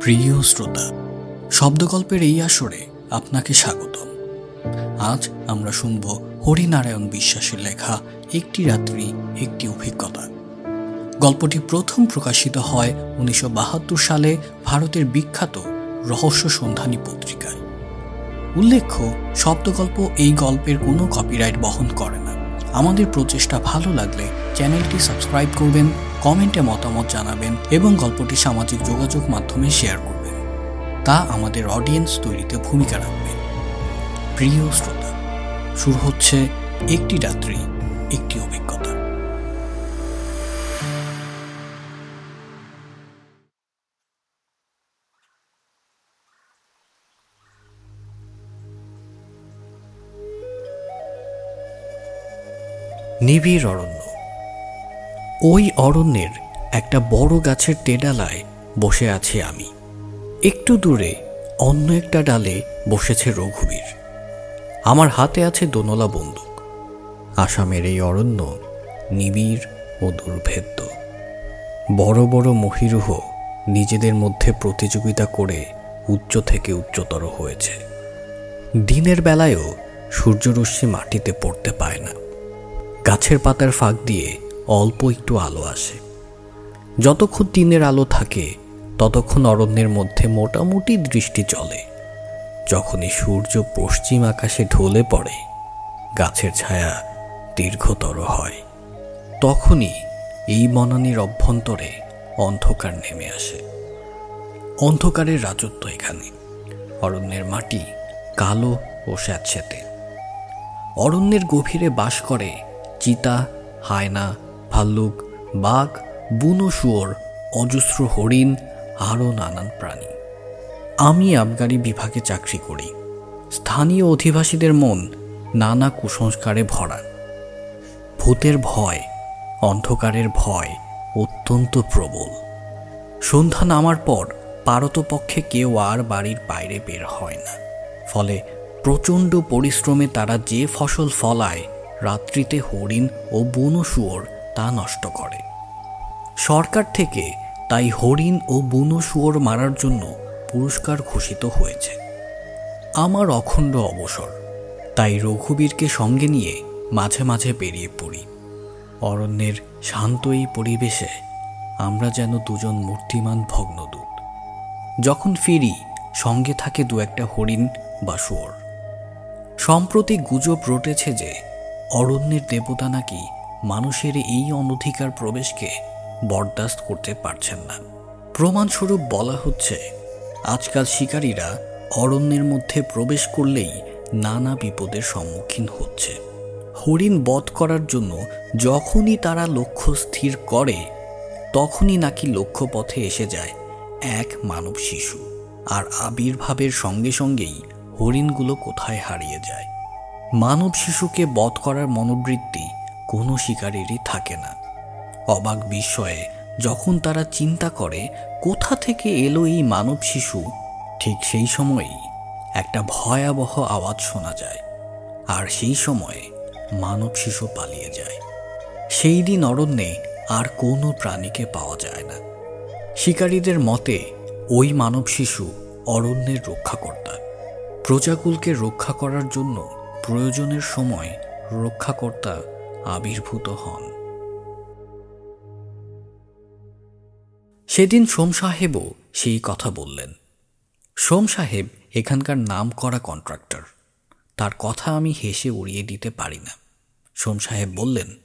প্রিয় শ্রোতা, শব্দগল্পের এই আসরে আপনাকে স্বাগতম। আজ আমরা শুনব হরিনারায়ণ বিশ্বাসের লেখা একটি রাত্রি, একটি অভিজ্ঞতা। গল্পটি প্রথম প্রকাশিত হয় উনিশশো বাহাত্তর সালে ভারতের বিখ্যাত রহস্য সন্ধানী পত্রিকায়। উল্লেখ্য, শব্দগল্প এই গল্পের কোনো কপিরাইট বহন করে না। আমাদের প্রচেষ্টা ভালো লাগলে চ্যানেলটি সাবস্ক্রাইব করবেন, কমেন্টে মতামত জানাবেন এবং গল্পটি সামাজিক যোগাযোগ মাধ্যমে শেয়ার করবেন। তা আমাদের অডিয়েন্স তৈরিতে ভূমিকা রাখবে। প্রিয় শ্রোতা, শুরু হচ্ছে একটি রাত্রি, একটি অভিজ্ঞতা। নিবিড় অরণ্য। ওই অরণ্যের একটা বড় গাছের তেডালায় বসে আছি আমি। একটু দূরে অন্য একটা ডালে বসেছে রঘুবীর। আমার হাতে আছে দোনলা বন্দুক। আসামের এই অরণ্য নিবিড় ও দুর্ভেদ্য। বড় বড় মহিরুহ নিজেদের মধ্যে প্রতিযোগিতা করে উচ্চ থেকে উচ্চতর হয়েছে। দিনের বেলায়ও সূর্যরশ্মি মাটিতে পড়তে পায় না। গাছের পাতার ফাঁক দিয়ে অল্প একটু আলো আসে। যতক্ষণ দিনের আলো থাকে, ততক্ষণ অরণ্যের মধ্যে মোটামুটি দৃষ্টি চলে। যখনই সূর্য পশ্চিম আকাশে ঢলে পড়ে, গাছের ছায়া দীর্ঘতর হয়। তখনই এই বনানীর অভ্যন্তরে অন্ধকার নেমে আসে। অন্ধকারের রাজত্ব এখানে। অরণ্যের মাটি কালো ও স্যাঁতস্যাঁতে অরণ্যের গভীরে বাস করে চিতা, হায়না, ভাল্লুক, বাঘ, বুনো শুয়োর, অজস্র হরিণ, আরও নানান প্রাণী। আমি আবগারি বিভাগে চাকরি করি। স্থানীয় অধিবাসীদের মন নানা কুসংস্কারে ভরা। ভূতের ভয়, অন্ধকারের ভয় অত্যন্ত প্রবল। সন্ধ্যা নামার পর পারতপক্ষে কেউ আর বাড়ির বাইরে বের হয় না। ফলে প্রচণ্ড পরিশ্রমে তারা যে ফসল ফলায় রাত্রিতে হরিণ ও বুনো শুয়োর তা নষ্ট করে। সরকার থেকে তাই হরিণ ও বুনো শুয়োর মারার জন্য পুরস্কার ঘোষিত হয়েছে। আমার অখণ্ড অবসর, তাই রঘুবীরকে সঙ্গে নিয়ে মাঝে মাঝে বেরিয়ে পড়ি। অরণ্যের শান্ত এই পরিবেশে আমরা যেন দুজন মূর্তিমান ভগ্নদূত। যখন ফিরি, সঙ্গে থাকে দু একটা হরিণ বা শুয়োর। সম্প্রতি গুজব রটেছে যে অরণ্যের দেবতা নাকি মানুষের এই অনধিকার প্রবেশকে বরদাস্ত করতে পারছেন না। প্রমাণস্বরূপ বলা হচ্ছে, আজকাল শিকারীরা অরণ্যের মধ্যে প্রবেশ করলেই নানা বিপদের সম্মুখীন হচ্ছে। হরিণ বধ করার জন্য যখনই তারা লক্ষ্য স্থির করে, তখনই নাকি লক্ষ্যপথে এসে যায় এক মানব শিশু। আর আবির্ভাবের সঙ্গে সঙ্গেই হরিণগুলো কোথায় হারিয়ে যায়? মানব শিশুকে বধ করার মনোবৃত্তি কোনো শিকারেরই থাকে না। অবাক বিস্ময়ে যখন তারা চিন্তা করে কোথা থেকে এলো এই মানব শিশু, ঠিক সেই সময়েই একটা ভয়াবহ আওয়াজ শোনা যায় আর সেই সময়ে মানব শিশু পালিয়ে যায়। সেই দিন অরণ্যে আর কোনো প্রাণীকে পাওয়া যায় না। শিকারীদের মতে, ওই মানব শিশু অরণ্যের রক্ষাকর্তা। প্রজাকুলকে রক্ষা করার জন্য প্রয়োজনের সময় রক্ষাকর্তা আবির্ভূত হন। সেদিন সোম সাহেবও সেই কথা বললেন। সোম সাহেব এখানকার নাম করা কন্ট্রাক্টর। তার কথা আমি হেসে উড়িয়ে দিতে পারি না। সোম সাহেব বললেন,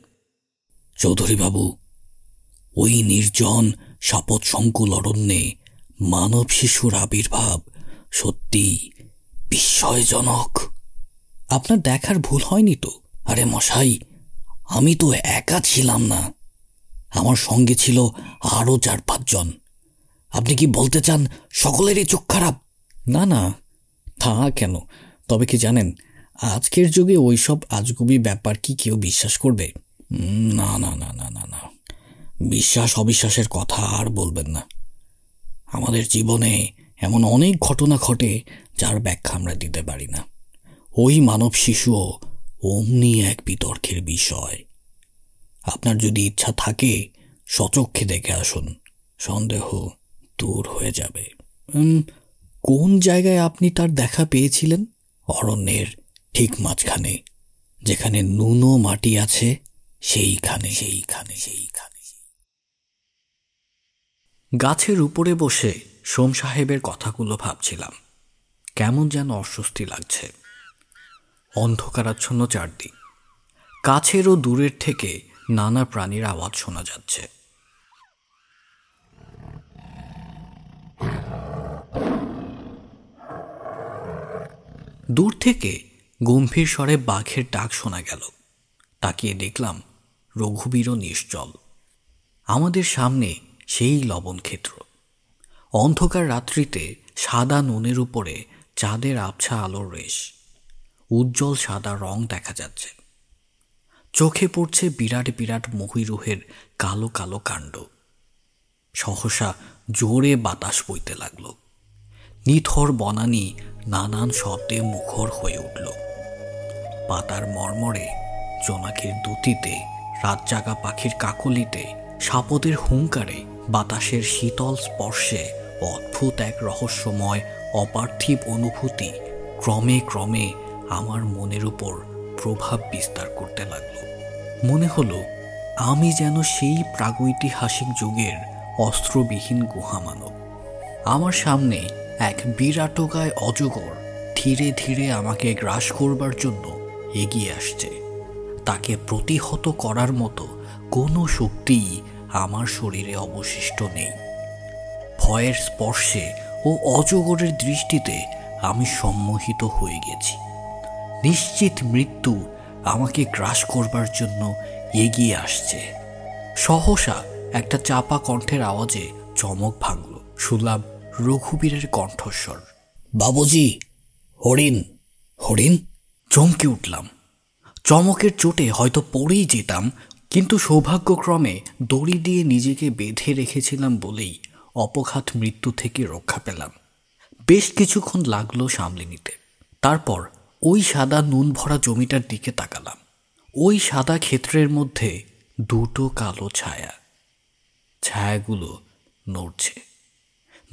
চৌধুরীবাবু, ওই নির্জন শপথ সংকুল অরণ্যে মানব শিশুর আবির্ভাব সত্যি বিস্ময়জনক। আপনার দেখার ভুল হয়নি তো? আরে মশাই, আমি তো একা ছিলাম না। আমার সঙ্গে ছিল আরও চার পাঁচজন। আপনি কি বলতে চান সকলেরই চোখ খারাপ? না না। তা কেন? তবে কি জানেন, আজকের যুগে ওইসব আজগুবি ব্যাপার কি কেউ বিশ্বাস করবে? না না না না না না। বিশ্বাস অবিশ্বাসের কথা আর বলবেন না। আমাদের জীবনে এমন অনেক ঘটনা ঘটে যার ব্যাখ্যা আমরা দিতে পারি না। ওই মানব শিশুও অমনি এক বিতর্কের বিষয়। আপনার যদি ইচ্ছা থাকে সচক্ষে দেখে আসুন। সন্দেহ দূর হয়ে যাবে। কোন জায়গায় আপনি তার দেখা পেয়েছিলেন? অরণ্যের ঠিক মাঝখানে, যেখানে নুনো মাটি আছে, সেইখানে সেইখানে সেইখানে। গাছের উপরে বসে সোম সাহেবের কথাগুলো ভাবছিলাম। কেমন যেন অস্বস্তি লাগছে। অন্ধকারাচ্ছন্ন চারদিক। কাছের ও দূরের থেকে নানা প্রাণীর আওয়াজ শোনা যাচ্ছে। দূর থেকে গম্ভীর স্বরে বাঘের ডাক শোনা গেল। তাকিয়ে দেখলাম রঘুবীরও নিশ্চল। আমাদের সামনে সেই লবণ ক্ষেত্র। অন্ধকার রাত্রিতে সাদা নুনের উপরে চাঁদের আবছা আলোর রেশ। উজ্জ্বল সাদা রং দেখা যাচ্ছে। চোখে পড়ছে বিরাট বিরাট মহিরুহের কালো কালো কাণ্ড। সহসা জোরে বাতাস বইতে লাগল। নিথর বনানি নানান শব্দে মুখর হয়ে উঠল। পাতার মর্মরে জোনাকির দুতিতে, রাতজাগা পাখির কাকলিতে, সাপদের হুঙ্কারে, বাতাসের শীতল স্পর্শে অদ্ভুত এক রহস্যময়, অপার্থিব অনুভূতি ক্রমে ক্রমে আমার মনের উপর প্রভাব বিস্তার করতে লাগল। মনে হলো, আমি যেন সেই প্রাগৈতিহাসিক যুগের অস্ত্রবিহীন গুহামানব আমার সামনে এক বিরাটকায় অজগর ধীরে ধীরে আমাকে গ্রাস করবার জন্য এগিয়ে আসছে। তাকে প্রতিহত করার মতো কোনো শক্তিই আমার শরীরে অবশিষ্ট নেই। ভয়ের স্পর্শে ও অজগরের দৃষ্টিতে আমি সম্মোহিত হয়ে গেছি। নিশ্চিত মৃত্যু আমাকে গ্রাস করবার জন্য এগিয়ে আসছে। সহসা একটা চাপা কণ্ঠের আওয়াজে চমক ভাঙল। শুনলাম রঘুবীরের কণ্ঠস্বর। বাবুজি, হরিণ হরিণ? চমকে উঠলাম। চমকের চোটে হয়তো পড়েই যেতাম, কিন্তু সৌভাগ্যক্রমে দড়ি দিয়ে নিজেকে বেঁধে রেখেছিলাম বলেই অপঘাত মৃত্যু থেকে রক্ষা পেলাম। বেশ কিছুক্ষণ লাগল সামলে নিতে। তারপর ওই সাদা নুন ভরা জমিটার দিকে তাকালাম। ওই সাদা ক্ষেত্রের মধ্যে দুটো কালো ছায়া। ছায়াগুলো নড়ছে।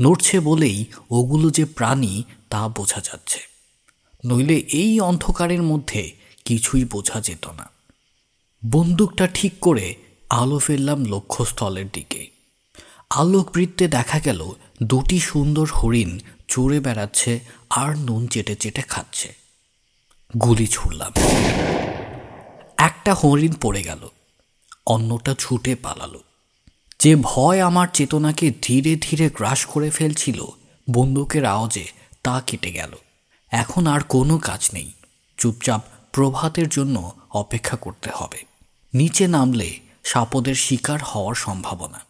নড়ছে বলেই ওগুলো যে প্রাণী তা বোঝা যাচ্ছে। নইলে এই অন্ধকারের মধ্যে কিছুই বোঝা যেত না। বন্দুকটা ঠিক করে আলো ফেললাম লক্ষ্যস্থলের দিকে। আলোকবৃত্তে দেখা গেল দুটি সুন্দর হরিণ চড়ে বেড়াচ্ছে আর নুন চেটে চেটে খাচ্ছে। গুলি ছুড়লাম। একটা হরিণ পড়ে গেল, অন্যটা ছুটে পালালো। যে ভয় আমার চেতনাকে ধীরে ধীরে গ্রাস করে ফেলছিল, বন্দুকের আওয়াজে তা কেটে গেল। এখন আর কোনো কাজ নেই, চুপচাপ প্রভাতের জন্য অপেক্ষা করতে হবে। নিচে নামলে সাপদের শিকার হওয়ার সম্ভাবনা।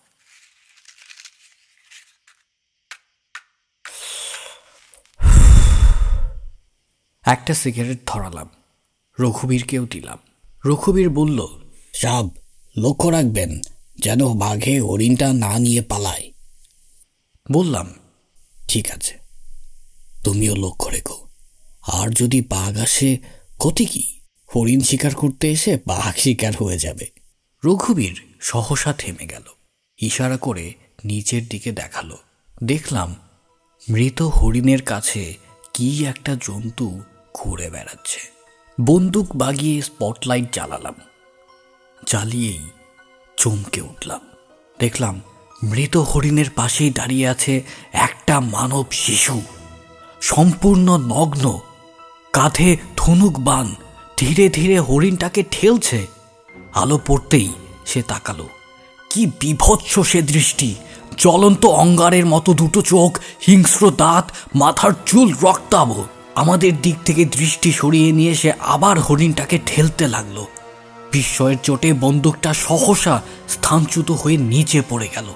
একটা সিগারেট ধরালাম। রঘুবীরকেও দিলাম। রঘুবীর বলল সাব লক্ষ্য রাখবেন যেন বাঘে হরিণটা না নিয়ে পালায়। বললাম ঠিক আছে তুমিও লক্ষ্য রেখো। আর যদি বাঘ আসে ক্ষতি কি? হরিণ শিকার করতে এসে বাঘ শিকার হয়ে যাবে। রঘুবীর সহসা থেমে গেল। ইশারা করে নিচের দিকে দেখাল। দেখলাম মৃত হরিণের কাছে কি একটা জন্তু ঘুরে বেড়াচ্ছে। বন্দুক বাগিয়ে স্পটলাইট জ্বালালাম। জ্বালিয়েই চমকে উঠলাম। দেখলাম মৃত হরিণের পাশেই দাঁড়িয়ে আছে একটা মানব শিশু। সম্পূর্ণ নগ্ন। কাঁধে ধনুক বান। ধীরে ধীরে হরিণটাকে ঠেলছে। আলো পড়তেই সে তাকালো। কি বিভৎস সে দৃষ্টি। জ্বলন্ত অঙ্গারের মতো দুটো চোখ, হিংস্র দাঁত, মাথার চুল রক্তাব আমাদের দিক থেকে দৃষ্টি সরিয়ে নিয়ে সে আবার হরিণটাকে ঠেলতে লাগল। বিস্ময়ের চোটে বন্দুকটা সহসা স্থানচ্যুত হয়ে নিচে পড়ে গেল।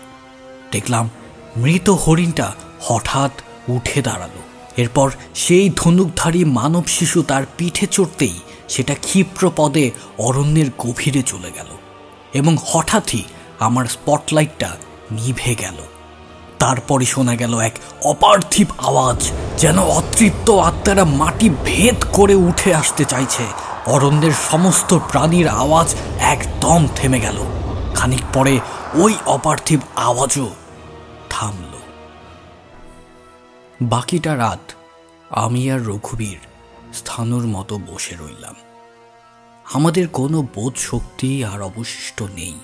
দেখলাম মৃত হরিণটা হঠাৎ উঠে দাঁড়াল। এরপর সেই ধনুকধারী মানব শিশু তার পিঠে চড়তেই সেটা ক্ষিপ্র পদে অরণ্যের গভীরে চলে গেল এবং হঠাৎই আমার স্পটলাইটটা নিভে গেল। তারপরে শোনা গেল এক অপার্থিব আওয়াজ, যেন অতৃপ্ত আত্মারা মাটি ভেদ করে উঠে আসতে চাইছে। অরণ্যের সমস্ত প্রাণীর আওয়াজ একদম থেমে গেল। খানিক পরে ওই অপার্থিব আওয়াজও থামল। বাকিটা রাত আমি আর রঘুবীর স্থানুর মতো বসে রইলাম। আমাদের কোনো বোধ শক্তি আর অবশিষ্ট নেই।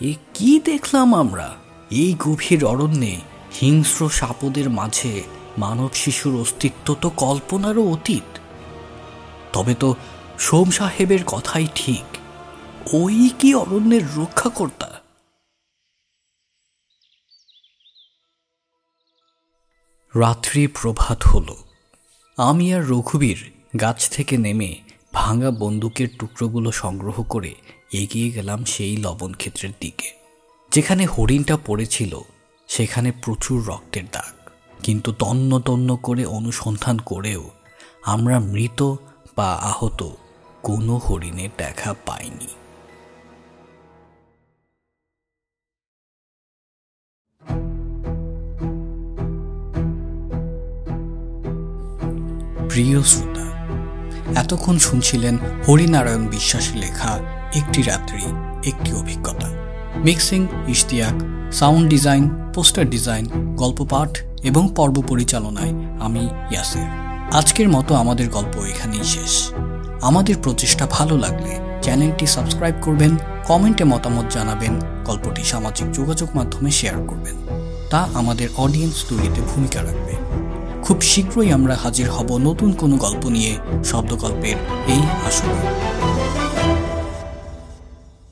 এ কি দেখলাম আমরা? এই গভীর অরণ্যে হিংস্র সাপদের মাঝে মানব শিশুর অস্তিত্ব তো কল্পনারও অতীত। তবে তো সোম সাহেবের কথাই ঠিক। ওই কি অরণ্যের রক্ষাকর্তা? রাত্রি প্রভাত হল। আমি আর রঘুবীর গাছ থেকে নেমে ভাঙা বন্দুকের টুকরোগুলো সংগ্রহ করে এগিয়ে গেলাম সেই লবণ ক্ষেত্রের দিকে। যেখানে হরিণটা পড়েছিল, সেখানে প্রচুর রক্তের দাগ। কিন্তু তন্ন তন্ন করে অনুসন্ধান করেও আমরা মৃত বা আহত কোনো হরিণের দেখা পাইনি। প্রিয় শ্রোতা, এতক্ষণ শুনছিলেন হরিনারায়ণ বিশ্বাসের লেখা একটি রাত্রি, একটি অভিজ্ঞতা। Mixing, Ishtiaq, sound design, poster design গল্প পাঠ এবং পর্ব পরিচালনায় আমি ইয়াসির। আজকের মতো আমাদের গল্প এখানেই শেষ। আমাদের প্রচেষ্টা ভালো লাগলে চ্যানেলটি সাবস্ক্রাইব করবেন, কমেন্টে মতামত জানাবেন, গল্পটি সামাজিক যোগাযোগ মাধ্যমে শেয়ার করবেন। তা আমাদের অডিয়েন্স তৈরিতে ভূমিকা রাখবে। খুব শীঘ্রই আমরা হাজির হব নতুন কোনো গল্প নিয়ে, শব্দগল্পের এই আসরে।